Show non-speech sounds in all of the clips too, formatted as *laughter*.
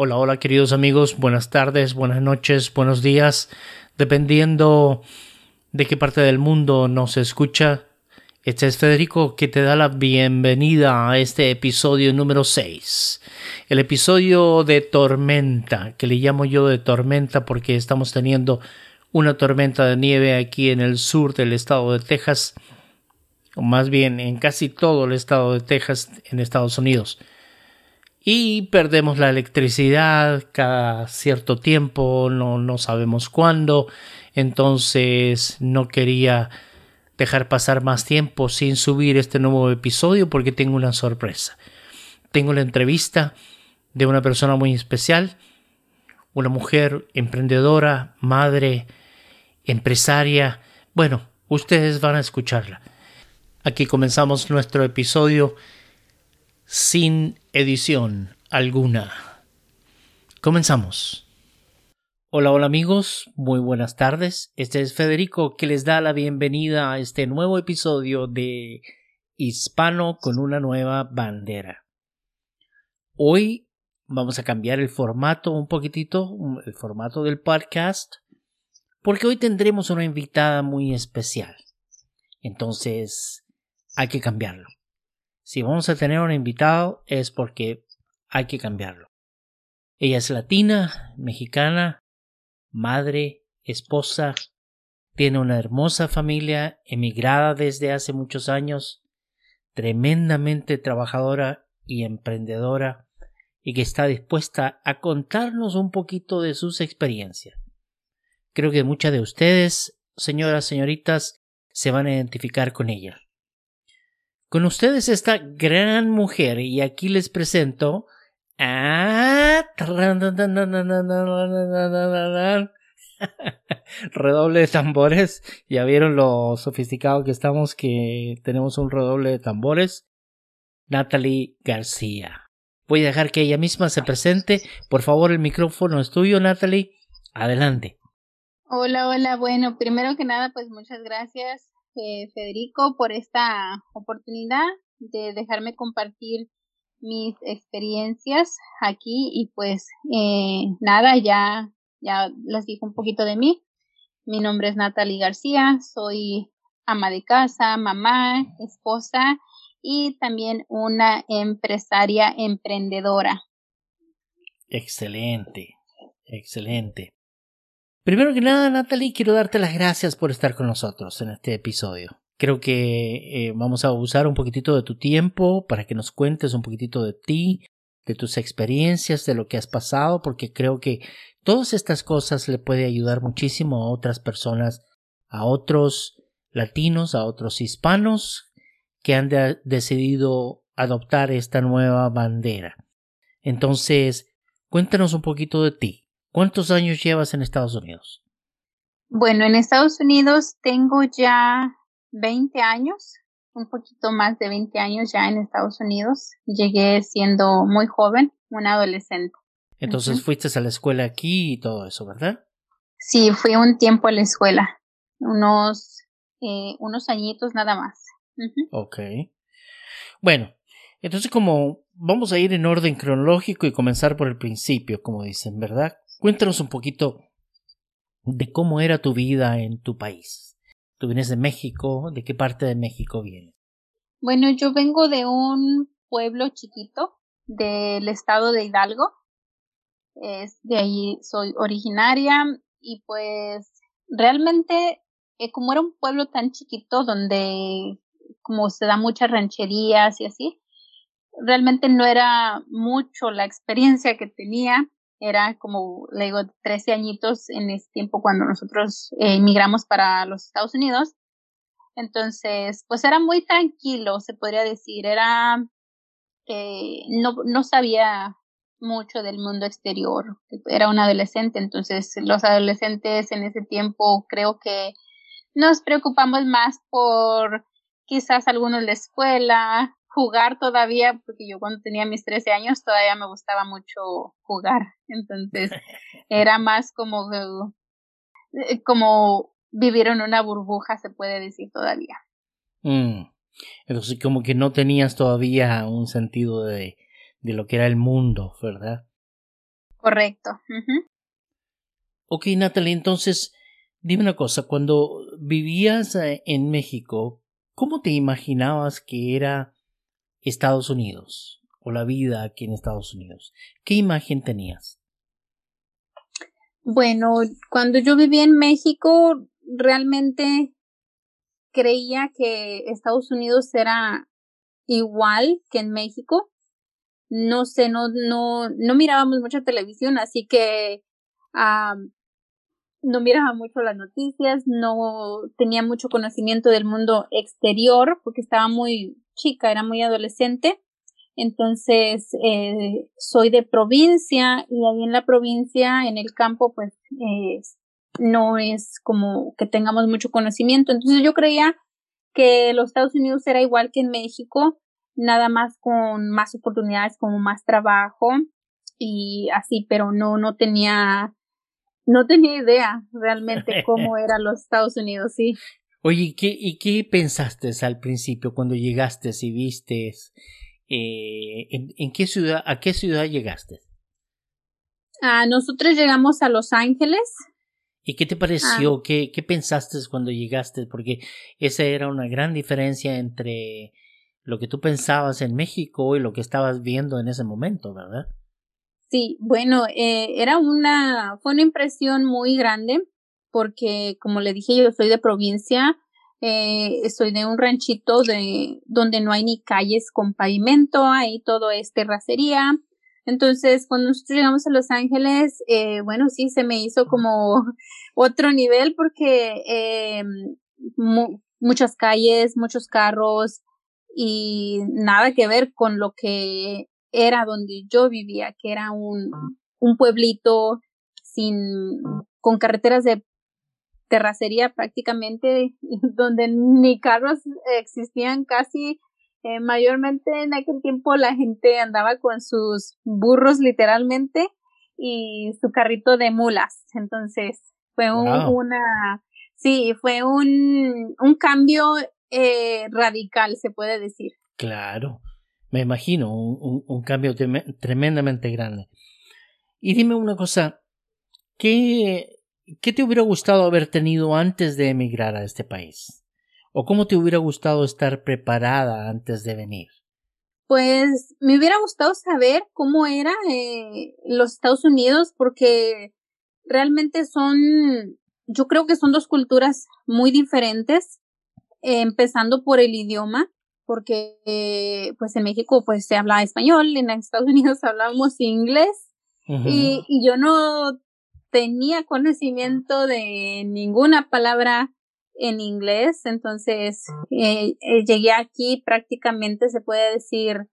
Hola, hola queridos amigos, buenas tardes, buenas noches, buenos días, dependiendo de qué parte del mundo nos escucha. Este es Federico que te da la bienvenida a este episodio número 6. El episodio de tormenta, que le llamo yo de tormenta porque estamos teniendo una tormenta de nieve aquí en el sur del estado de Texas, o más bien en casi todo el estado de Texas en Estados Unidos y perdemos la electricidad cada cierto tiempo, no, no sabemos cuándo, entonces no quería dejar pasar más tiempo sin subir este nuevo episodio porque tengo una sorpresa. Tengo la entrevista de una persona muy especial, una mujer emprendedora, madre, empresaria. Bueno, ustedes van a escucharla. Aquí comenzamos nuestro episodio sin edición alguna. Comenzamos. Hola, hola amigos, muy buenas tardes. Este es Federico que les da la bienvenida a este nuevo episodio de Hispano con una nueva bandera. Hoy vamos a cambiar el formato un poquitito, el formato del podcast, porque hoy tendremos una invitada muy especial. Entonces, hay que cambiarlo. Si vamos a tener un invitado es porque hay que cambiarlo. Ella es latina, mexicana, madre, esposa, tiene una hermosa familia, emigrada desde hace muchos años, tremendamente trabajadora y emprendedora, y que está dispuesta a contarnos un poquito de sus experiencias. Creo que muchas de ustedes, señoras, señoritas, se van a identificar con ella. Con ustedes esta gran mujer y aquí les presento a... *laughs* redoble de tambores. Ya vieron lo sofisticado que estamos que tenemos un redoble de tambores. Natalie García. Voy a dejar que ella misma se presente. Por favor, el micrófono es tuyo, Natalie. Adelante. Hola, hola. Bueno, primero que nada, pues muchas gracias eh, Federico, por esta oportunidad de dejarme compartir mis experiencias aquí y pues eh, nada, ya, ya les dijo un poquito de mí. Mi nombre es Natalie García, soy ama de casa, mamá, esposa y también una empresaria emprendedora. Excelente, excelente. Primero que nada, Natalie, quiero darte las gracias por estar con nosotros en este episodio. Creo que eh, vamos a usar un poquitito de tu tiempo para que nos cuentes un poquitito de ti, de tus experiencias, de lo que has pasado, porque creo que todas estas cosas le puede ayudar muchísimo a otras personas, a otros latinos, a otros hispanos que han decidido adoptar esta nueva bandera. Entonces, cuéntanos un poquito de ti. ¿Cuántos años llevas en Estados Unidos? Bueno, en Estados Unidos tengo ya 20 años, un poquito más de 20 años ya en Estados Unidos. Llegué siendo muy joven, una adolescente. Entonces fuiste a la escuela aquí y todo eso, ¿verdad? Sí, fui un tiempo a la escuela, unos, eh, unos añitos nada más. Ok. Bueno, entonces como vamos a ir en orden cronológico y comenzar por el principio, como dicen, ¿verdad? Cuéntanos un poquito de cómo era tu vida en tu país. Tú vienes de México, ¿de qué parte de México vienes? Bueno, yo vengo de un pueblo chiquito del estado de Hidalgo. Es de ahí soy originaria y pues realmente eh, como era un pueblo tan chiquito donde como se da muchas rancherías y así, realmente no era mucho la experiencia que tenía era como, le digo, 13 añitos en ese tiempo cuando nosotros eh, emigramos para los Estados Unidos. Entonces, pues era muy tranquilo, se podría decir, era, eh, no, no sabía mucho del mundo exterior, era un adolescente, entonces los adolescentes en ese tiempo creo que nos preocupamos más por quizás algunos de la escuela, jugar todavía, porque yo cuando tenía mis 13 años todavía me gustaba mucho jugar. Entonces *laughs* era más como, eh, como vivir en una burbuja, se puede decir todavía. Mm. Entonces como que no tenías todavía un sentido de, de lo que era el mundo, ¿verdad? Correcto. Ok, Natalie, entonces, dime una cosa, cuando vivías eh, en México, ¿cómo te imaginabas que era Estados Unidos o la vida aquí en Estados Unidos? ¿Qué imagen tenías? Bueno, cuando yo vivía en México, realmente creía que Estados Unidos era igual que en México. No sé, no, no, no mirábamos mucha televisión, así que no miraba mucho las noticias, no tenía mucho conocimiento del mundo exterior porque estaba muy chica, era muy adolescente. Entonces, eh, soy de provincia y ahí en la provincia, en el campo, pues no es como que tengamos mucho conocimiento. Entonces yo creía que los Estados Unidos era igual que en México, nada más con más oportunidades, como más trabajo y así, pero no, no tenía, no tenía idea realmente *laughs* cómo eran los Estados Unidos, sí. Oye, ¿y qué, ¿y qué pensaste al principio cuando llegaste y viste eh, ¿en, qué ciudad, a qué ciudad llegaste? Ah, nosotros llegamos a Los Ángeles. ¿Y qué te pareció? Ah. ¿Qué, ¿Qué pensaste cuando llegaste? Porque esa era una gran diferencia entre lo que tú pensabas en México y lo que estabas viendo en ese momento, ¿verdad? Sí, bueno, eh, era una, fue una impresión muy grande porque, como le dije, yo soy de provincia, eh, soy de un ranchito de donde no hay ni calles con pavimento, ahí todo es terracería. Entonces, cuando nosotros llegamos a Los Ángeles, eh, bueno, sí, se me hizo como *laughs* otro nivel porque eh, muchas calles, muchos carros y nada que ver con lo que era donde yo vivía, que era un, un pueblito sin, con carreteras de terracería prácticamente, *laughs* donde ni carros existían casi. Eh, mayormente en aquel tiempo la gente andaba con sus burros literalmente y su carrito de mulas. Entonces fue una, sí, fue un, un cambio eh, radical, se puede decir. Claro, me imagino, un, un cambio tremendamente grande. Y dime una cosa, ¿qué ¿Qué te hubiera gustado haber tenido antes de emigrar a este país? ¿O cómo te hubiera gustado estar preparada antes de venir? Pues me hubiera gustado saber cómo era eh, los Estados Unidos porque realmente son, yo creo que son dos culturas muy diferentes, empezando por el idioma, porque eh, pues en México pues se habla español, en Estados *laughs* Unidos hablamos inglés y, y yo no tenía conocimiento de ninguna palabra en inglés, entonces eh, eh, llegué aquí prácticamente se puede decir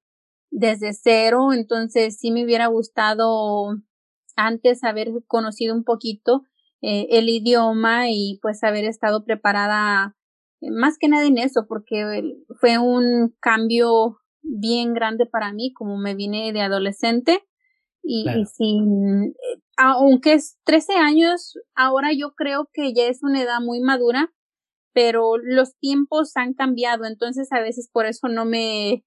desde cero, entonces sí me hubiera gustado antes haber conocido un poquito eh, el idioma y pues haber estado preparada más que nada en eso, porque fue un cambio bien grande para mí, como me vine de adolescente y, y sin, aunque es 13 años, ahora yo creo que ya es una edad muy madura, pero los tiempos han cambiado, entonces a veces por eso no me,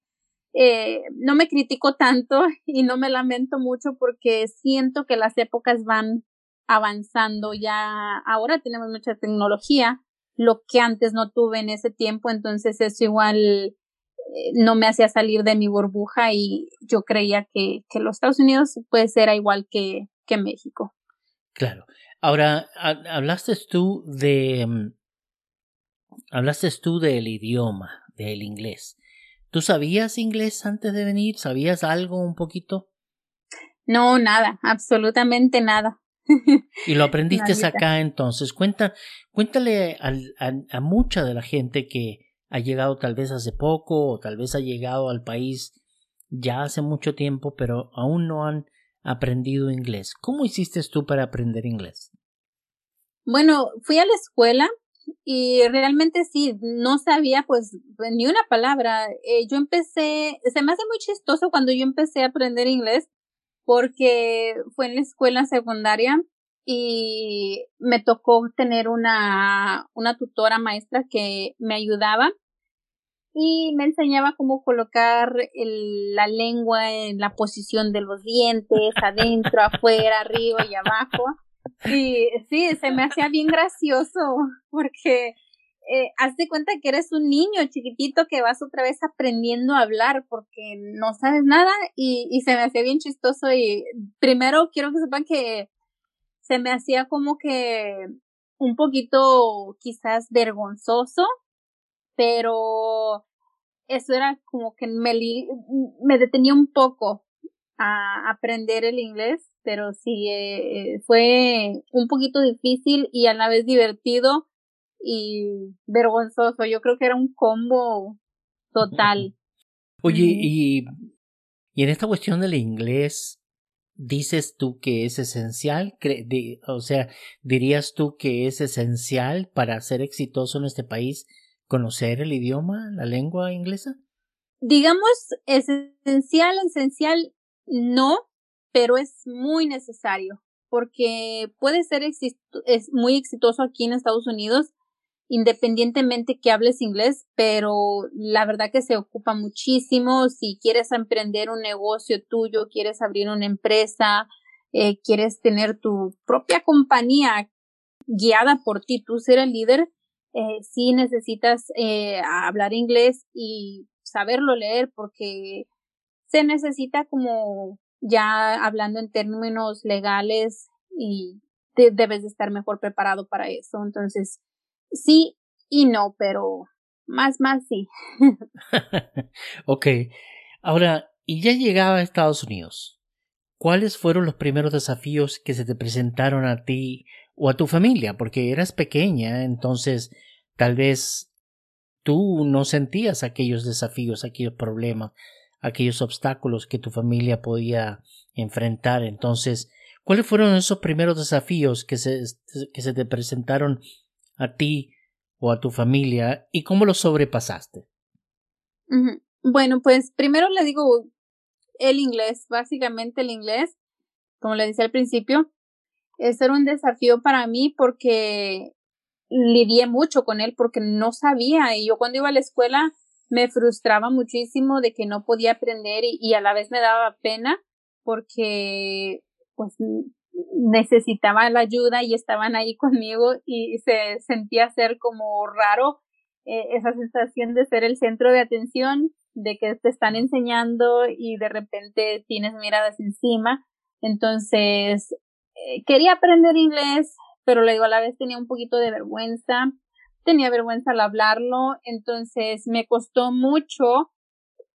eh, no me critico tanto *laughs* y no me lamento mucho porque siento que las épocas van avanzando. Ya, ahora tenemos mucha tecnología, lo que antes no tuve en ese tiempo, entonces eso igual eh, no me hacía salir de mi burbuja y yo creía que, que los Estados Unidos puede ser igual que, que México. Claro. Ahora, hablaste tú de. Mm, hablaste tú del idioma, del inglés. ¿Tú sabías inglés antes de venir? ¿Sabías algo un poquito? No, nada, absolutamente nada. *laughs* y lo aprendiste acá entonces. Cuenta, cuéntale a, a mucha de la gente que ha llegado tal vez hace poco o tal vez ha llegado al país ya hace mucho tiempo, pero aún no han aprendido inglés. ¿Cómo hiciste tú para aprender inglés? Bueno, fui a la escuela y realmente sí, no sabía pues ni una palabra. Eh, yo empecé, se me hace muy chistoso cuando yo empecé a aprender inglés porque fue en la escuela secundaria y me tocó tener una, una tutora maestra que me ayudaba y me enseñaba cómo colocar la lengua en la posición de los dientes, adentro, afuera, arriba y abajo. Y sí, se me hacía bien gracioso porque eh, haz de cuenta que eres un niño chiquitito que vas otra vez aprendiendo a hablar porque no sabes nada y, y se me hacía bien chistoso y primero quiero que sepan que se me hacía como que un poquito quizás vergonzoso, pero eso era como que me, me detenía un poco a aprender el inglés, pero sí eh, fue un poquito difícil y a la vez divertido y vergonzoso. Yo creo que era un combo total. *laughs* Oye, y, y en esta cuestión del inglés, dices tú que es esencial, o sea, dirías tú que es esencial para ser exitoso en este país conocer el idioma, la lengua inglesa? Digamos, esencial, esencial, no, pero es muy necesario porque puede ser es muy exitoso aquí en Estados Unidos independientemente que hables inglés, pero la verdad que se ocupa muchísimo. Si quieres emprender un negocio tuyo, quieres abrir una empresa, eh, quieres tener tu propia compañía guiada por ti, tú ser el líder, eh, sí necesitas eh, hablar inglés y saberlo leer porque se necesita como ya hablando en términos legales y debes de estar mejor preparado para eso. Entonces, sí y no, pero más, más sí. *laughs* ok. Ahora, y ya llegaba a Estados Unidos. ¿Cuáles fueron los primeros desafíos que se te presentaron a ti o a tu familia? Porque eras pequeña, entonces tal vez tú no sentías aquellos desafíos, aquellos problemas, aquellos obstáculos que tu familia podía enfrentar. Entonces, ¿cuáles fueron esos primeros desafíos que se, que se te presentaron a ti o a tu familia y cómo lo sobrepasaste? Bueno, pues primero le digo el inglés, básicamente el inglés, como le decía al principio, es era un desafío para mí porque lidié mucho con él porque no sabía y yo cuando iba a la escuela me frustraba muchísimo de que no podía aprender y, y a la vez me daba pena porque pues necesitaba la ayuda y estaban ahí *laughs* conmigo y se sentía ser como raro eh, esa sensación de ser el centro de atención, de que te están enseñando y de repente tienes miradas encima. Entonces, eh, quería aprender inglés, pero le digo, a la vez tenía un poquito de vergüenza, tenía vergüenza al hablarlo, entonces me costó mucho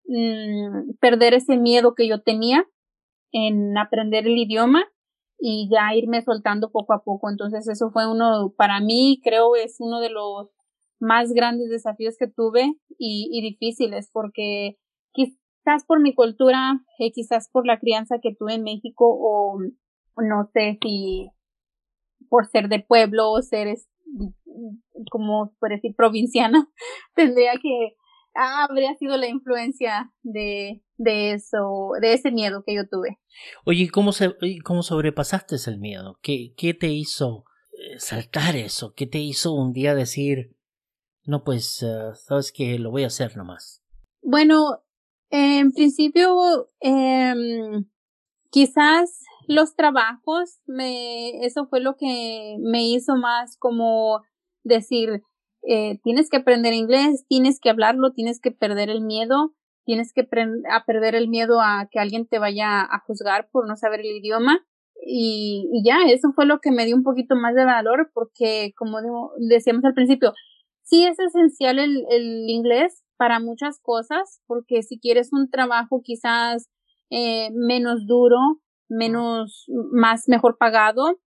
mm, perder ese miedo que yo tenía en aprender el idioma y ya irme soltando poco a poco. Entonces eso fue uno, para mí creo es uno de los más grandes desafíos que tuve y, y difíciles porque quizás por mi cultura, eh, quizás por la crianza que tuve en México o no sé si por ser de pueblo o ser como por decir provinciana, *laughs* tendría que ah, habría sido la influencia de, de eso, de ese miedo que yo tuve. Oye, ¿cómo, se, cómo sobrepasaste el miedo? ¿Qué, ¿Qué te hizo eh, saltar eso? ¿Qué te hizo un día decir, no, pues, eh, sabes que lo voy a hacer nomás? Bueno, en principio, eh, quizás los trabajos, me, eso fue lo que me hizo más como decir, eh, tienes que aprender inglés, tienes que hablarlo, tienes que perder el miedo, tienes que a perder el miedo a que alguien te vaya a juzgar por no saber el idioma. Y, y ya, eso fue lo que me dio un poquito más de valor porque, como decíamos al principio, sí es esencial el, el inglés para muchas cosas, porque si quieres un trabajo quizás eh, menos duro, menos, más mejor pagado,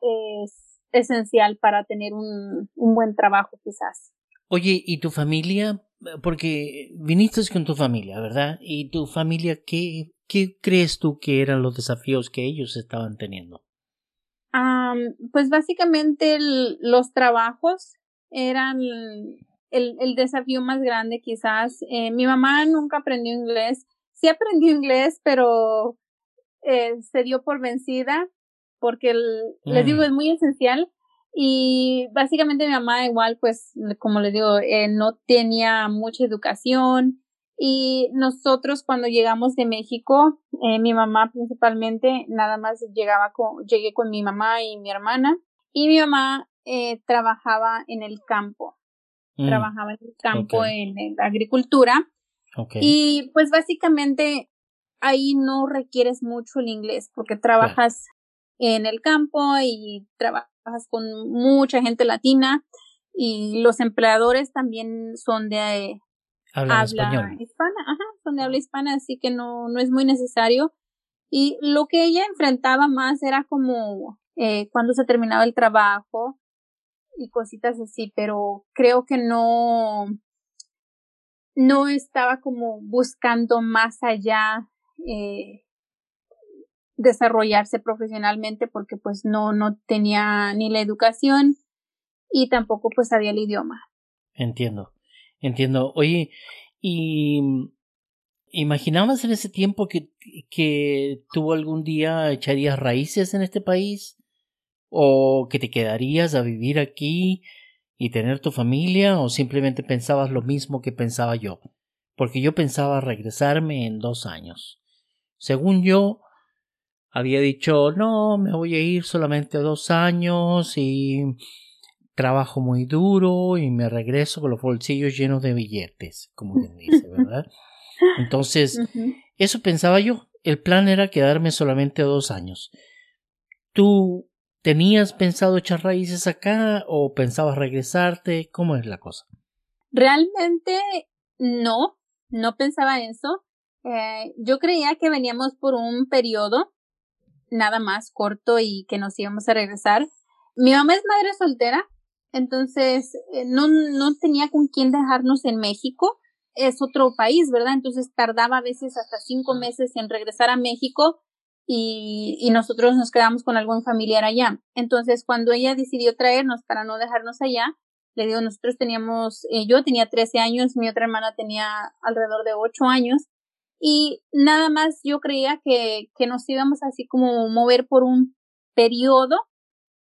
es esencial para tener un, un buen trabajo quizás. Oye, ¿y tu familia? Porque viniste con tu familia, ¿verdad? ¿Y tu familia qué, qué crees tú que eran los desafíos que ellos estaban teniendo? pues básicamente los trabajos eran el, el, desafío más grande quizás. Eh, mi mamá nunca aprendió inglés. Sí aprendió inglés, pero eh, se dio por vencida porque les digo, mm. es muy esencial Y básicamente mi mamá igual, pues, como les digo, eh, no tenía mucha educación. Y nosotros cuando llegamos de México, eh, mi mamá principalmente, nada más llegaba con, llegué con mi mamá y mi hermana. Y mi mamá eh, trabajaba en el campo. Mm. Trabajaba en el campo, en, la agricultura. Y pues básicamente ahí no requieres mucho el inglés porque trabajas en el campo y trabajas con mucha gente latina y los empleadores también son de habla, hispana, ajá, son de habla hispana, así que no, no es muy necesario. Y lo que ella enfrentaba más era como eh, cuando se terminaba el trabajo y cositas así, pero creo que no, no estaba como buscando más allá eh, desarrollarse profesionalmente porque pues no, no tenía ni la educación y tampoco pues sabía el idioma. Entiendo, entiendo. Oye, ¿y imaginabas en ese tiempo que, que tú algún día echarías raíces en este país? ¿O que te quedarías a vivir aquí y tener tu familia? ¿O simplemente pensabas lo mismo que pensaba yo? Porque yo pensaba regresarme en dos años. Según yo, había dicho, no, me voy a ir solamente dos años y trabajo muy duro y me regreso con los bolsillos llenos de billetes, como quien dice, *laughs* ¿verdad? Entonces, eso pensaba yo. El plan era quedarme solamente dos años. ¿Tú tenías pensado echar raíces acá o pensabas regresarte? ¿Cómo es la cosa? Realmente no, no pensaba eso. Eh, yo creía que veníamos por un periodo nada más corto y que nos íbamos a regresar. Mi mamá es madre soltera, entonces eh, no, no tenía con quién dejarnos en México. Es otro país, ¿verdad? Entonces tardaba a veces hasta cinco meses en regresar a México y, y nosotros nos quedamos con algún familiar allá. Entonces cuando ella decidió traernos para no dejarnos allá, le digo, nosotros teníamos, eh, yo tenía 13 años, mi otra hermana tenía alrededor de 8 años y nada más yo creía que, que nos íbamos así como mover por un periodo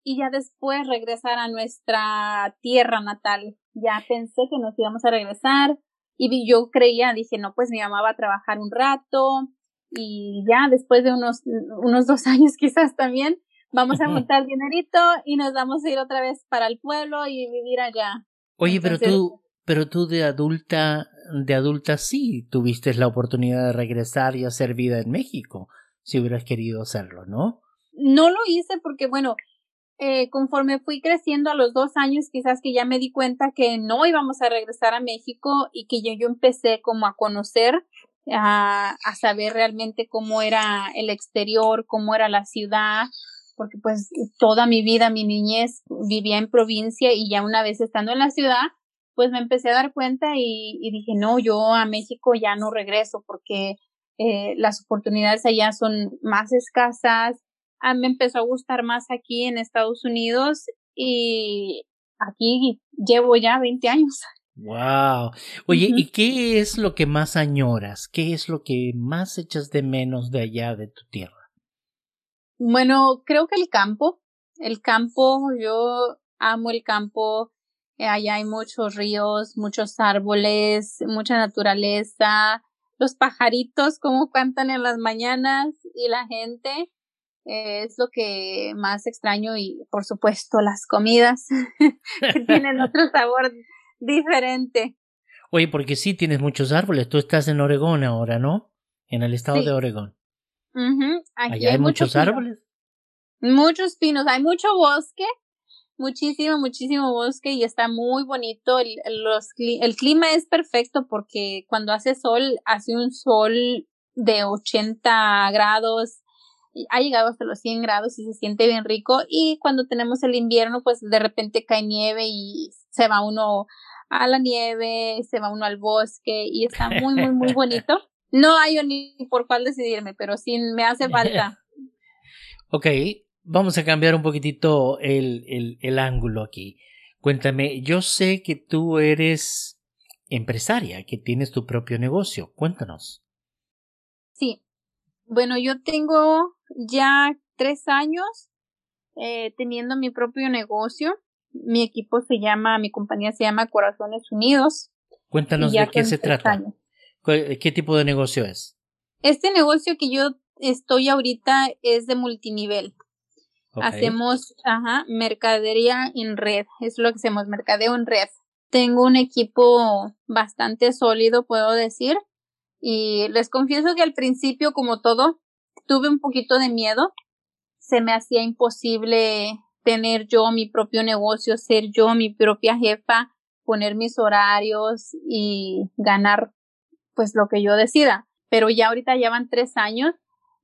y ya después regresar a nuestra tierra natal. Ya pensé que nos íbamos a regresar y yo creía, dije, no, pues mi mamá va a trabajar un rato y ya después de unos, unos dos *laughs* años quizás también vamos a montar dinerito y nos vamos a ir otra vez para el pueblo y vivir allá. Oye, pero tú, pero tú de adulta de adulta sí tuviste la oportunidad de regresar y hacer vida en México, si hubieras querido hacerlo, ¿no? No lo hice porque, bueno, eh, conforme fui creciendo a los dos años, quizás que ya me di cuenta que no íbamos a regresar a México y que yo, yo empecé como a conocer, a, a saber realmente cómo era el exterior, cómo era la ciudad, porque pues toda mi vida, mi niñez vivía en provincia y ya una vez estando en la ciudad, pues me empecé a dar cuenta y, dije, no, yo a México ya no regreso porque eh, las oportunidades allá son más escasas. A mí me empezó a gustar más aquí en Estados Unidos y aquí llevo ya 20 años. Wow. Oye, ¿y qué es lo que más añoras? ¿Qué es lo que más echas de menos de allá de tu tierra? Bueno, creo que el campo. El campo, yo amo el campo. Allá hay muchos ríos, muchos árboles, mucha naturaleza, los pajaritos como cantan en las mañanas y la gente eh, es lo que más extraño y por supuesto las comidas *laughs* que tienen *laughs* otro sabor diferente. Oye, porque sí tienes muchos árboles, tú estás en Oregón ahora, ¿no? En el estado de Oregón. Allá hay, muchos árboles. Muchos pinos, hay mucho bosque, muchísimo, muchísimo bosque y está muy bonito. El, los, el clima es perfecto porque cuando hace sol, hace un sol de 80 grados, ha llegado hasta los 100 grados y se siente bien rico. Y cuando tenemos el invierno, pues de repente cae nieve y se va uno a la nieve, se va uno al bosque y está muy, muy, muy bonito. *laughs* No hay ni por cuál decidirme, pero sí me hace falta. *laughs* ok, vamos a cambiar un poquitito el, el, el ángulo aquí. Cuéntame, yo sé que tú eres empresaria, que tienes tu propio negocio. Cuéntanos. Sí. Bueno, yo tengo ya tres años eh, teniendo mi propio negocio. Mi equipo se llama, mi compañía se llama Corazones Unidos. Cuéntanos de qué se trata. ¿Qué tipo de negocio es? Este negocio que yo estoy ahorita es de multinivel. Hacemos ajá, mercadería en red, es lo que hacemos, mercadeo en red. Tengo un equipo bastante sólido, puedo decir, y les confieso que al principio, como todo, tuve un poquito de miedo. Se me hacía imposible tener yo mi propio negocio, ser yo mi propia jefa, poner mis horarios y ganar pues lo que yo decida. Pero ya ahorita ya van tres años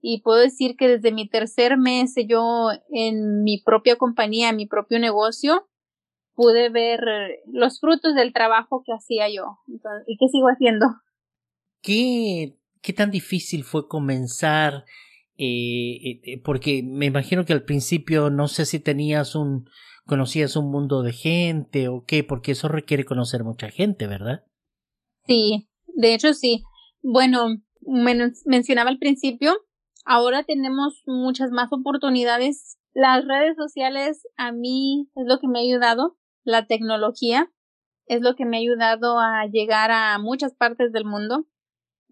y puedo decir que desde mi tercer mes yo en mi propia compañía, en mi propio negocio, pude ver los frutos del trabajo que hacía yo y que sigo haciendo. ¿Qué, qué tan difícil fue comenzar? Eh, eh, porque me imagino que al principio no sé si tenías un, conocías un mundo de gente o qué, porque eso requiere conocer mucha gente, ¿verdad? Sí, de hecho sí. Bueno, mencionaba al principio, ahora tenemos muchas más oportunidades. Las redes sociales a mí es lo que me ha ayudado, la tecnología es lo que me ha ayudado a llegar a muchas partes del mundo.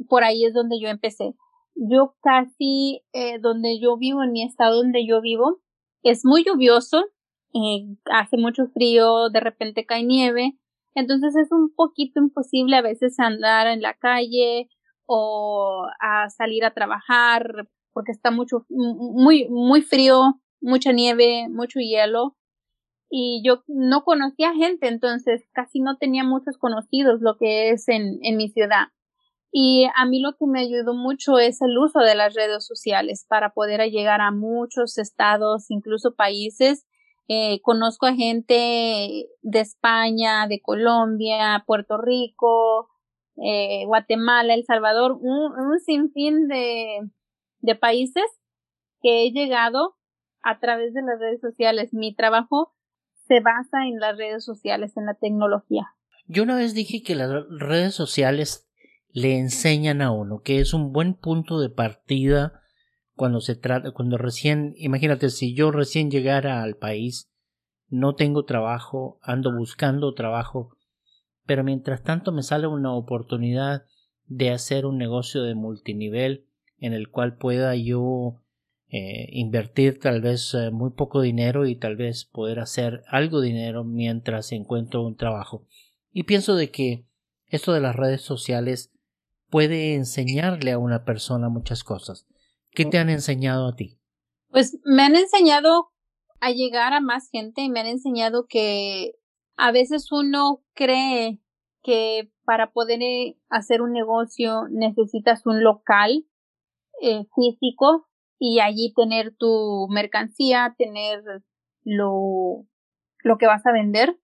Por ahí es donde yo empecé. Yo casi, eh, donde yo vivo, en mi estado donde yo vivo, es muy lluvioso, eh, hace mucho frío, de repente cae nieve, entonces es un poquito imposible a veces andar en la calle o a salir a trabajar porque está mucho, muy, muy frío, mucha nieve, mucho hielo. Y yo no conocía gente, entonces casi no tenía muchos conocidos lo que es en, en mi ciudad. Y a mí lo que me ayudó mucho es el uso de las redes sociales para poder llegar a muchos estados, incluso países. Eh, conozco a gente de España, de Colombia, Puerto Rico, eh, Guatemala, El Salvador, un, un sinfín de, de países que he llegado a través de las redes sociales. Mi trabajo se basa en las redes sociales, en la tecnología. Yo una vez dije que las redes sociales le enseñan a uno, que es un buen punto de partida cuando se trata, cuando recién, imagínate, si yo recién llegara al país, no tengo trabajo, ando buscando trabajo, pero mientras tanto me sale una oportunidad de hacer un negocio de multinivel en el cual pueda yo eh, invertir tal vez eh, muy poco dinero y tal vez poder hacer algo de dinero mientras encuentro un trabajo. Y pienso de que esto de las redes sociales puede enseñarle a una persona muchas cosas. ¿Qué te han enseñado a ti? Pues me han enseñado a llegar a más gente y me han enseñado que a veces uno cree que para poder eh, hacer un negocio necesitas un local eh, físico y allí tener tu mercancía, tener lo, lo que vas a vender.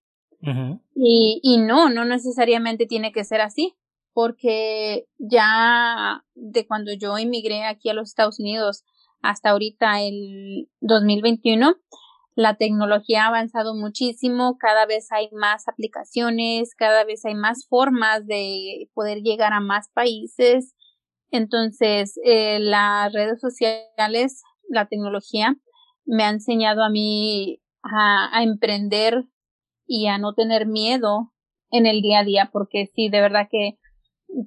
y, y no, no necesariamente tiene que ser así, porque ya de cuando yo emigré aquí a los Estados Unidos hasta ahorita el 2021, la tecnología ha avanzado muchísimo, cada vez hay más aplicaciones, cada vez hay más formas de poder llegar a más países entonces, eh, las redes sociales, la tecnología, me ha enseñado a mí a, emprender y a no tener miedo en el día a día, porque sí, de verdad que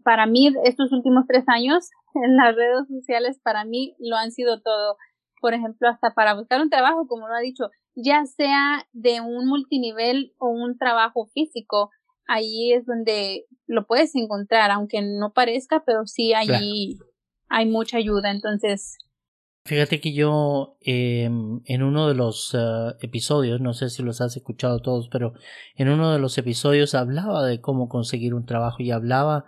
para mí estos últimos tres años *laughs* las redes sociales para mí lo han sido todo. Por ejemplo, hasta para buscar un trabajo, como lo ha dicho, ya sea de un multinivel o un trabajo físico, ahí es donde lo puedes encontrar, aunque no parezca, pero sí allí hay mucha ayuda, entonces. Fíjate que yo em, en uno de los eh, episodios, no sé si los has escuchado todos, pero en uno de los episodios hablaba de cómo conseguir un trabajo y hablaba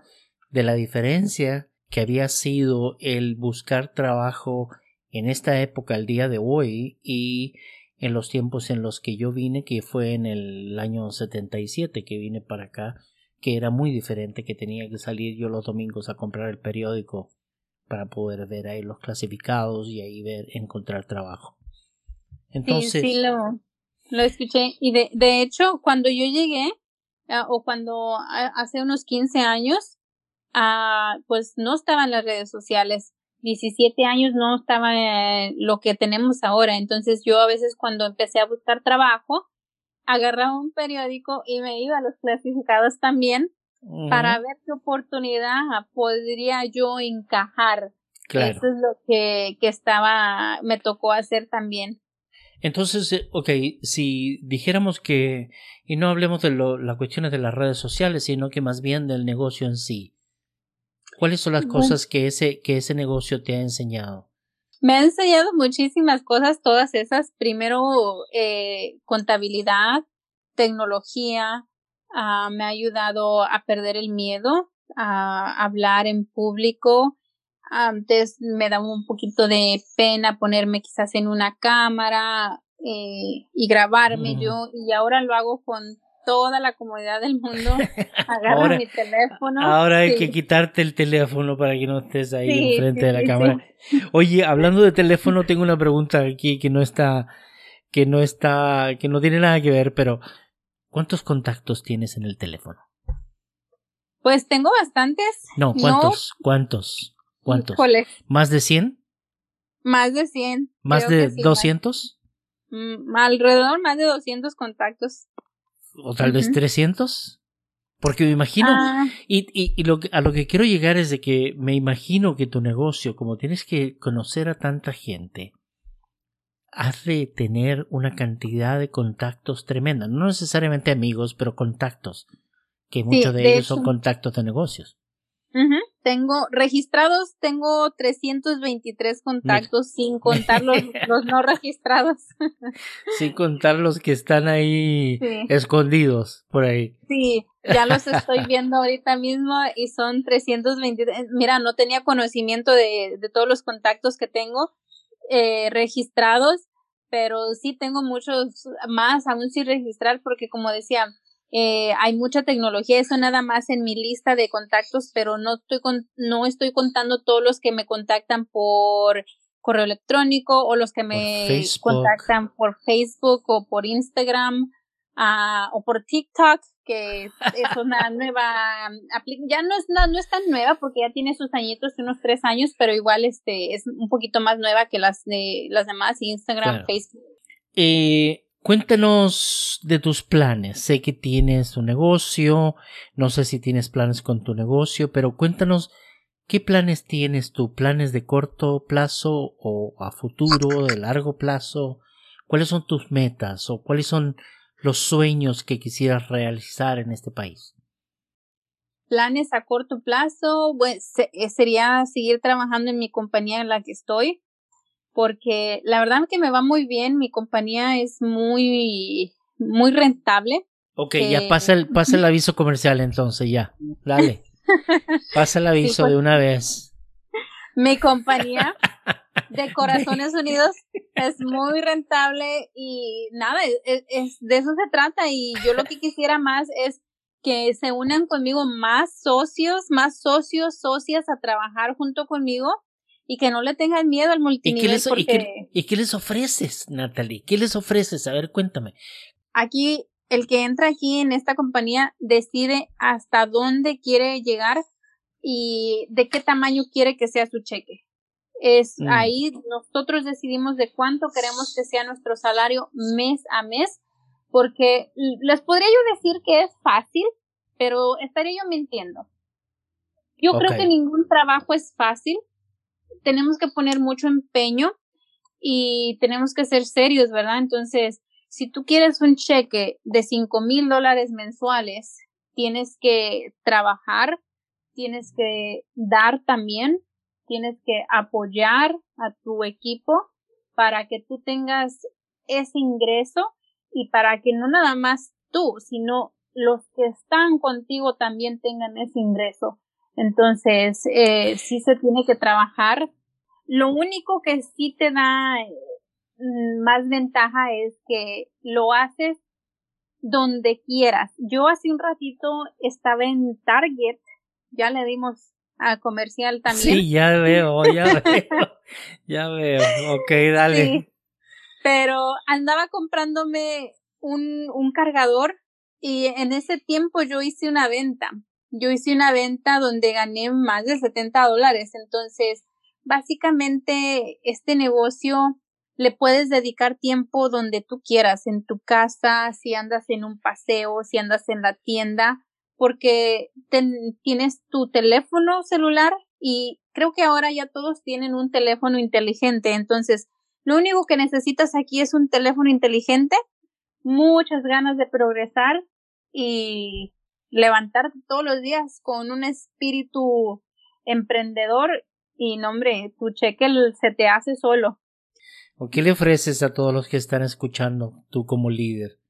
de la diferencia que había sido el buscar trabajo en esta época, el día de hoy, y en los tiempos en los que yo vine, que fue en el año 77 que vine para acá, que era muy diferente, que tenía que salir yo los domingos a comprar el periódico para poder ver ahí los clasificados y ahí ver, encontrar trabajo. Entonces, sí, sí lo, lo escuché. Y de, de hecho, cuando yo llegué, ah, o cuando ah, hace unos 15 años, ah, pues no estaban las redes sociales. 17 años no estaba eh, lo que tenemos ahora. Entonces yo a veces cuando empecé a buscar trabajo, agarraba un periódico y me iba a los clasificados también para ver qué oportunidad podría yo encajar. Claro. Eso es lo que, que estaba, me tocó hacer también. Entonces, eh, ok, si dijéramos que, y no hablemos de lo, las cuestiones de las redes sociales, sino que más bien del negocio en sí, ¿cuáles son las cosas que ese, que ese negocio te ha enseñado? Me ha enseñado muchísimas cosas, todas esas. Primero, eh, contabilidad, tecnología, ah, me ha ayudado a perder el miedo, a hablar en público, antes me daba un poquito de pena ponerme quizás en una cámara eh, y grabarme yo y ahora lo hago con toda la comodidad del mundo. *laughs* Agarro mi teléfono. Ahora hay que quitarte el teléfono para que no estés ahí enfrente de la cámara. Oye, hablando de teléfono, tengo una pregunta aquí que no está, que no está, que no tiene nada que ver, pero ¿cuántos contactos tienes en el teléfono? Pues tengo bastantes. No, ¿cuántos? ¿Cuántos? ¿Cuántos? ¿Más de 100? Más de 100. ¿Más de 200? Mm, alrededor más de 200 contactos. ¿O tal vez 300? Porque me imagino, ah. y, y, lo a lo que quiero llegar es de que me imagino que tu negocio, como tienes que conocer a tanta gente, has de tener una cantidad de contactos tremenda, no necesariamente amigos, pero contactos, que muchos de, ellos son contactos de negocios. Tengo registrados, tengo 323 contactos sin contar *laughs* los, no registrados. sin contar los que están ahí escondidos por ahí. Sí, ya los estoy viendo ahorita mismo y son 323. Mira, no tenía conocimiento de, de todos los contactos que tengo eh, registrados, pero sí tengo muchos más aún sin registrar porque como decía, eh, hay mucha tecnología, eso nada más en mi lista de contactos, pero no estoy, con, no estoy contando todos los que me contactan por correo electrónico o los que me contactan por Facebook o por Instagram uh, o por TikTok, que es una *laughs* nueva ya no es no, es tan nueva porque ya tiene sus añitos, unos tres años, pero igual este es un poquito más nueva que las de las demás Instagram, Facebook. Eh, Cuéntanos de tus planes. Sé que tienes un negocio, no sé si tienes planes con tu negocio, pero cuéntanos qué planes tienes tú, planes de corto plazo o a futuro, de largo plazo, cuáles son tus metas o cuáles son los sueños que quisieras realizar en este país. Planes a corto plazo, sería seguir trabajando en mi compañía en la que estoy porque la verdad que me va muy bien, mi compañía es muy, muy rentable. Ok, ya eh, pasa el, pasa el aviso comercial entonces, ya, dale. *laughs* pasa el aviso de pues, una vez. Mi compañía de *laughs* Corazones Unidos es muy rentable y nada, es, de eso se trata y yo lo que quisiera más es que se unan conmigo más socios, más socios, socias a trabajar junto conmigo y que no le tengan miedo al multinivel. ¿Y qué les, porque... ¿y qué, les ofreces, Natalie? ¿Qué les ofreces? A ver, cuéntame. Aquí, el que entra aquí en esta compañía decide hasta dónde quiere llegar y de qué tamaño quiere que sea su cheque. Es mm. ahí nosotros decidimos de cuánto queremos que sea nuestro salario mes a mes, porque les podría yo decir que es fácil, pero estaría yo mintiendo. Yo creo que ningún trabajo es fácil tenemos que poner mucho empeño y tenemos que ser serios, ¿verdad? Entonces, si tú quieres un cheque de cinco mil dólares mensuales, tienes que trabajar, tienes que dar también, tienes que apoyar a tu equipo para que tú tengas ese ingreso y para que no nada más tú, sino los que están contigo también tengan ese ingreso. Entonces, eh, sí se tiene que trabajar. Lo único que sí te da mm, más ventaja es que lo haces donde quieras. Yo hace un ratito estaba en Target, ya le dimos a comercial también. Sí, ya *laughs* veo, ya veo, ya veo. Ok, dale. pero andaba comprándome un, un cargador y en ese tiempo yo hice una venta yo hice una venta donde gané más de 70 dólares. Entonces, básicamente este negocio le puedes dedicar tiempo donde tú quieras, en tu casa, si andas en un paseo, si andas en la tienda, porque tienes tu teléfono celular y creo que ahora ya todos tienen un teléfono inteligente, entonces lo único que necesitas aquí es un teléfono inteligente, muchas ganas de progresar y levantarte todos los días con un espíritu emprendedor y no hombre, tu cheque se te hace solo. ¿O qué le ofreces a todos los que están escuchando tú como líder?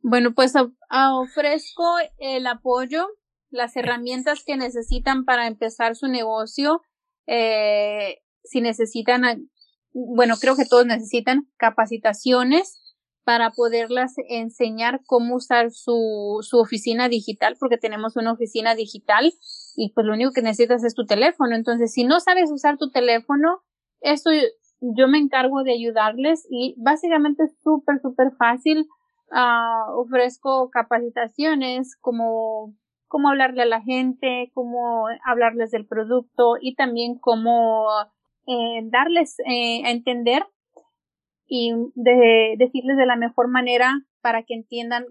Bueno, pues ofrezco el apoyo, las herramientas que necesitan para empezar su negocio. Eh, si necesitan, bueno, creo que todos necesitan capacitaciones para poderlas enseñar cómo usar su, su oficina digital, porque tenemos una oficina digital y pues lo único que necesitas es tu teléfono. Entonces, si no sabes usar tu teléfono, eso yo me encargo de ayudarles y básicamente es súper, súper fácil. Uh, ofrezco capacitaciones como cómo hablarle a la gente, cómo hablarles del producto y también cómo eh, darles eh, a entender y de decirles de la mejor manera para que entiendan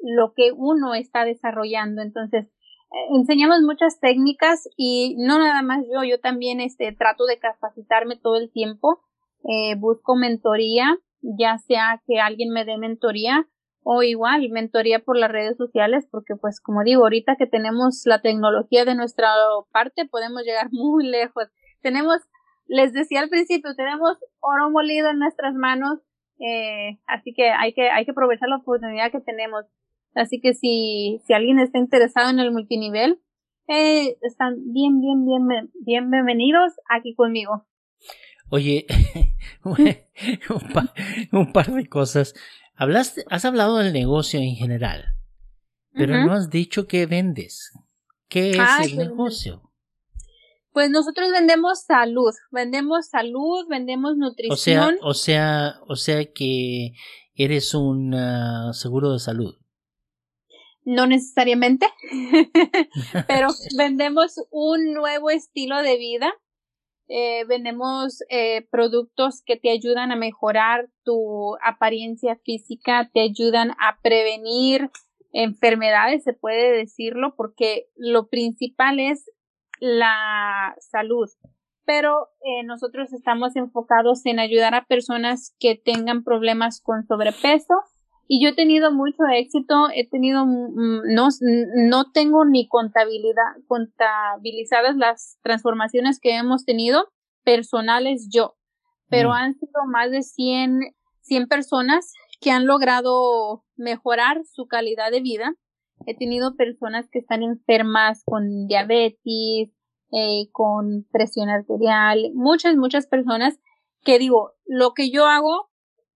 lo que uno está desarrollando. Entonces, eh, enseñamos muchas técnicas y no nada más yo, yo también este trato de capacitarme todo el tiempo, eh, busco mentoría, ya sea que alguien me dé mentoría o igual mentoría por las redes sociales, porque pues como digo, ahorita que tenemos la tecnología de nuestra parte podemos llegar *laughs* muy lejos. Tenemos les decía al principio, tenemos oro molido en nuestras manos, eh, así que hay que, hay que aprovechar la oportunidad que tenemos. Así que si, si alguien está interesado en el multinivel, eh, están bien, bien, bien, bien bienvenidos aquí conmigo. Oye, *laughs* *laughs* un, par, de cosas. Hablaste, has hablado del negocio en general, pero no has dicho qué vendes. ¿Qué es el negocio? Pues nosotros vendemos salud, vendemos salud, vendemos nutrición. O sea, o sea, o sea que eres un ah, seguro de salud. No necesariamente, *laughs* pero *laughs* vendemos un nuevo estilo de vida. Eh, vendemos eh, productos que te ayudan a mejorar tu apariencia física, te ayudan a prevenir enfermedades, se puede decirlo, porque lo principal es la salud. Pero eh, nosotros estamos enfocados en ayudar a personas que tengan problemas con sobrepeso. Y yo he tenido mucho éxito, he tenido, mm, no, no tengo ni contabilidad, contabilizadas las transformaciones que hemos tenido personales yo, pero mm. han sido más de 100, 100 personas que han logrado mejorar su calidad de vida He tenido personas que están enfermas con diabetes, eh, con presión arterial, muchas, muchas personas que digo, lo que yo hago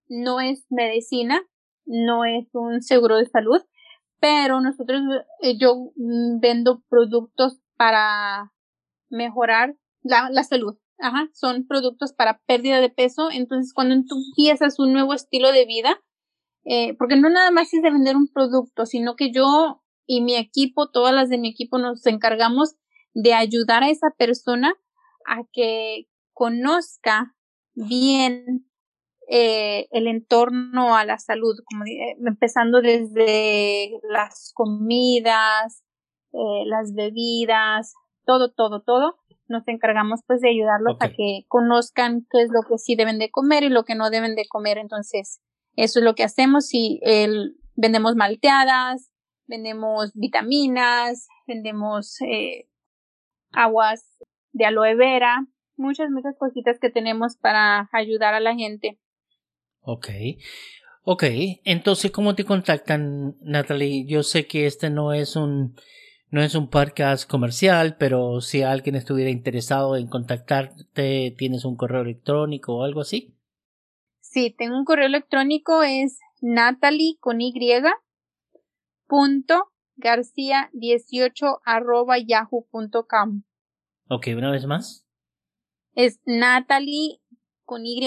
no es medicina, no es un seguro de salud, pero nosotros, eh, yo vendo productos para mejorar la, la salud. Ajá, son productos para pérdida de peso. Entonces, cuando tú empiezas un nuevo estilo de vida, eh, porque no nada más es de vender un producto, sino que yo y mi equipo, todas las de mi equipo nos encargamos de ayudar a esa persona a que conozca bien eh, el entorno a la salud, como eh, empezando desde las comidas, eh, las bebidas, todo, todo, todo. Nos encargamos pues de ayudarlos a que conozcan qué es lo que sí deben de comer y lo que no deben de comer. Entonces, eso es lo que hacemos y el, vendemos malteadas, vendemos vitaminas, vendemos eh, aguas de aloe vera, muchas, muchas cositas que tenemos para ayudar a la gente. Ok. Ok, entonces, ¿cómo te contactan, Natalie? Yo sé que este no es un, no es un podcast comercial, pero si alguien estuviera interesado en contactarte, ¿tienes un correo electrónico o algo así? Sí, tengo un correo electrónico, es natalie con Y, punto garcía 18 arroba yahoo.com. Ok, una vez más. Es Natalie con Y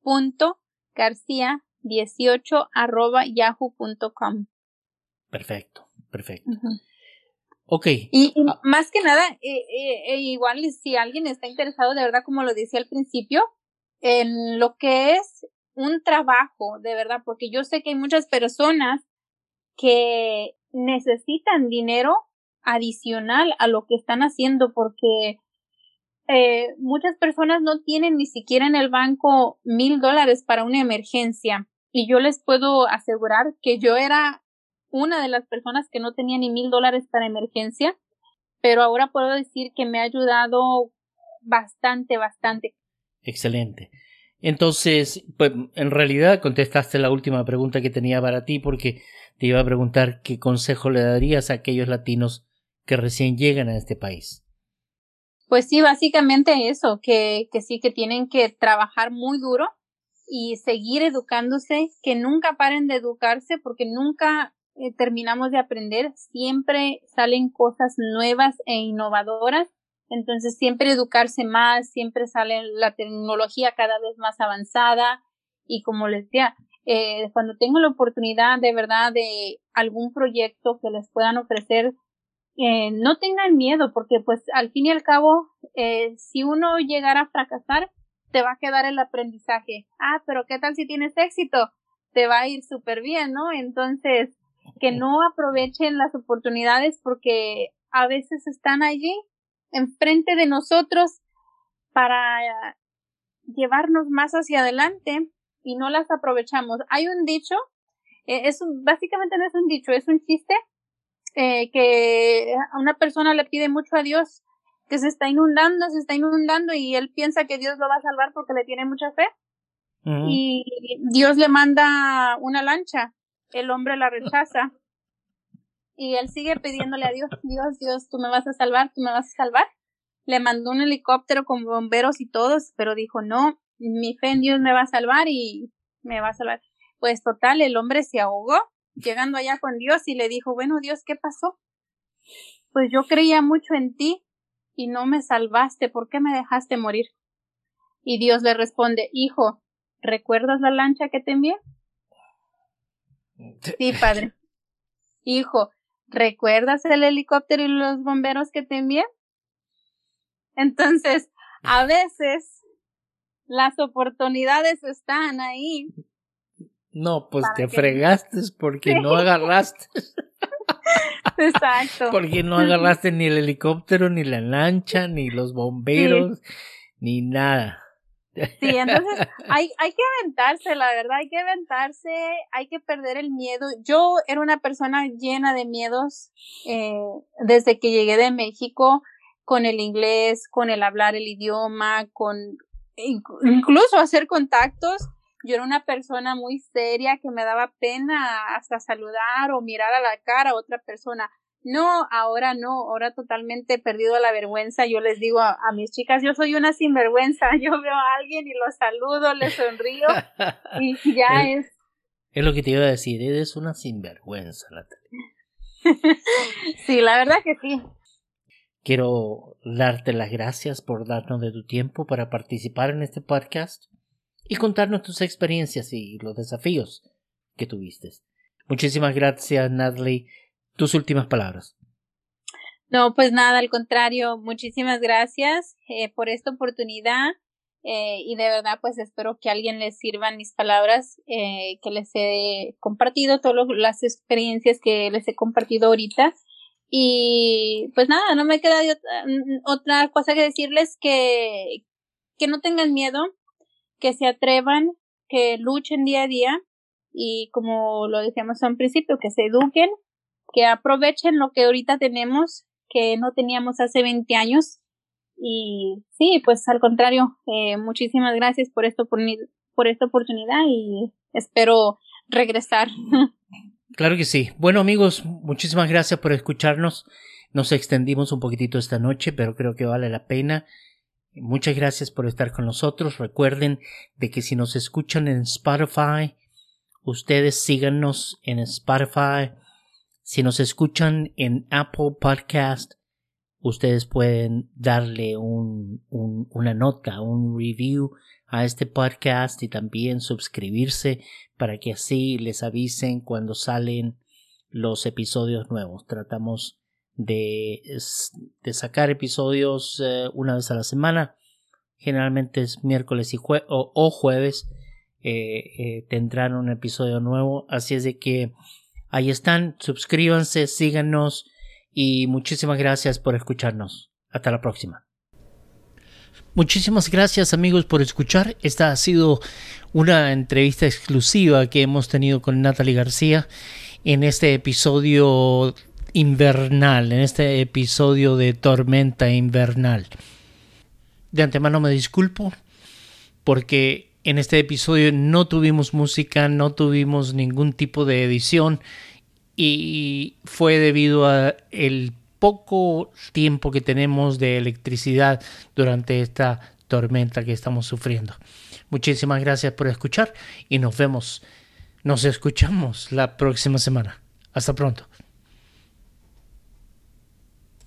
punto garcía 18 arroba yahoo.com. Perfecto, perfecto. Ok. Y, ah. más que nada, eh, eh, igual si alguien está interesado de verdad, como lo decía al principio, en lo que es un trabajo, de verdad, porque yo sé que hay muchas personas que necesitan dinero adicional a lo que están haciendo porque eh, muchas personas no tienen ni siquiera en el banco mil dólares para una emergencia y yo les puedo asegurar que yo era una de las personas que no tenía ni mil dólares para emergencia, pero ahora puedo decir que me ha ayudado bastante, bastante. Excelente. Entonces, pues en realidad contestaste la última pregunta que tenía para ti porque te iba a preguntar qué consejo le darías a aquellos latinos que recién llegan a este país. Pues sí, básicamente eso, que, que sí que tienen que trabajar muy duro y seguir educándose, que nunca paren de educarse porque nunca eh, terminamos de aprender, siempre salen cosas nuevas e innovadoras, entonces siempre educarse más, siempre sale la tecnología cada vez más avanzada. Y como les decía, eh, cuando tengo la oportunidad de verdad de algún proyecto que les puedan ofrecer, eh, no tengan miedo porque pues al fin y al cabo, eh, si uno llegara a fracasar, te va a quedar el aprendizaje. Ah, pero ¿qué tal si tienes éxito? Te va a ir súper bien, ¿no? Entonces, que no aprovechen las oportunidades porque a veces están allí enfrente de nosotros para llevarnos más hacia adelante y no las aprovechamos. Hay un dicho, eh, es básicamente no es un dicho, es un chiste eh, que a una persona le pide mucho a Dios que se está inundando, se está inundando y él piensa que Dios lo va a salvar porque le tiene mucha fe. Y Dios le manda una lancha el hombre la rechaza y él sigue pidiéndole a Dios, Dios, Dios, tú me vas a salvar, tú me vas a salvar. Le mandó un helicóptero con bomberos y todos, pero dijo, no, mi fe en Dios me va a salvar y me va a salvar. Pues total, el hombre se ahogó llegando allá con Dios y le dijo, bueno, Dios, ¿qué pasó? Pues yo creía mucho en ti y no me salvaste, ¿por qué me dejaste morir? Y Dios le responde, hijo, ¿recuerdas la lancha que te envié? Sí, padre. Hijo, ¿recuerdas el helicóptero y los bomberos que te envié? Entonces, a veces las oportunidades están ahí. No, pues te fregaste porque no agarraste. Exacto. porque no agarraste ni el helicóptero, ni la lancha, ni los bomberos, ni nada. Sí, entonces hay, hay que aventarse, la verdad, hay que aventarse, hay que perder el miedo. Yo era una persona llena de miedos eh, desde que llegué de México con el inglés, con el hablar el idioma, con incluso hacer contactos. Yo era una persona muy seria que me daba pena hasta saludar o mirar a la cara a otra persona. No, ahora no, ahora totalmente perdido la vergüenza. Yo les digo a, mis chicas, yo soy una sinvergüenza. *laughs* Yo veo a alguien y lo saludo, le sonrío y *laughs* ya es. Es lo que te iba a decir, eres una sinvergüenza, Natalia. *laughs* sí, la verdad que sí. Quiero darte las gracias por darnos de tu tiempo para participar en este podcast y contarnos tus experiencias y los desafíos que tuviste. Muchísimas gracias, Natalie tus últimas palabras. No, pues nada, al contrario, muchísimas gracias eh, por esta oportunidad eh, y de verdad pues espero que a alguien les sirvan mis palabras eh, que les he compartido, todas las experiencias que les he compartido ahorita y pues nada, no me queda otra cosa que decirles que, que no tengan miedo, que se atrevan, que luchen día a día y como lo decíamos al principio, que se eduquen que aprovechen lo que ahorita tenemos, que no teníamos hace 20 años. Y sí, pues al contrario, eh, muchísimas gracias por, esto, por, por esta oportunidad y espero regresar. *laughs* Claro que sí. Bueno amigos, muchísimas gracias por escucharnos. Nos extendimos un poquitito esta noche, pero creo que vale la pena. Muchas gracias por estar con nosotros. Recuerden de que si nos escuchan en Spotify, ustedes síganos en Spotify, si nos escuchan en Apple Podcast, ustedes pueden darle un, una nota, un review a este podcast y también suscribirse para que así les avisen cuando salen los episodios nuevos. Tratamos de, sacar episodios eh, una vez a la semana. Generalmente es miércoles y o, jueves. Eh, eh, tendrán un episodio nuevo. Así es de que ahí están. Suscríbanse, síganos y muchísimas gracias por escucharnos. Hasta la próxima. Muchísimas gracias amigos por escuchar. Esta ha sido una entrevista exclusiva que hemos tenido con Natalie García en este episodio invernal, en este episodio de tormenta invernal. De antemano me disculpo porque en este episodio no tuvimos música, no tuvimos ningún tipo de edición y fue debido a el poco tiempo que tenemos de electricidad durante esta tormenta que estamos sufriendo. Muchísimas gracias por escuchar y nos vemos, nos escuchamos la próxima semana. Hasta pronto.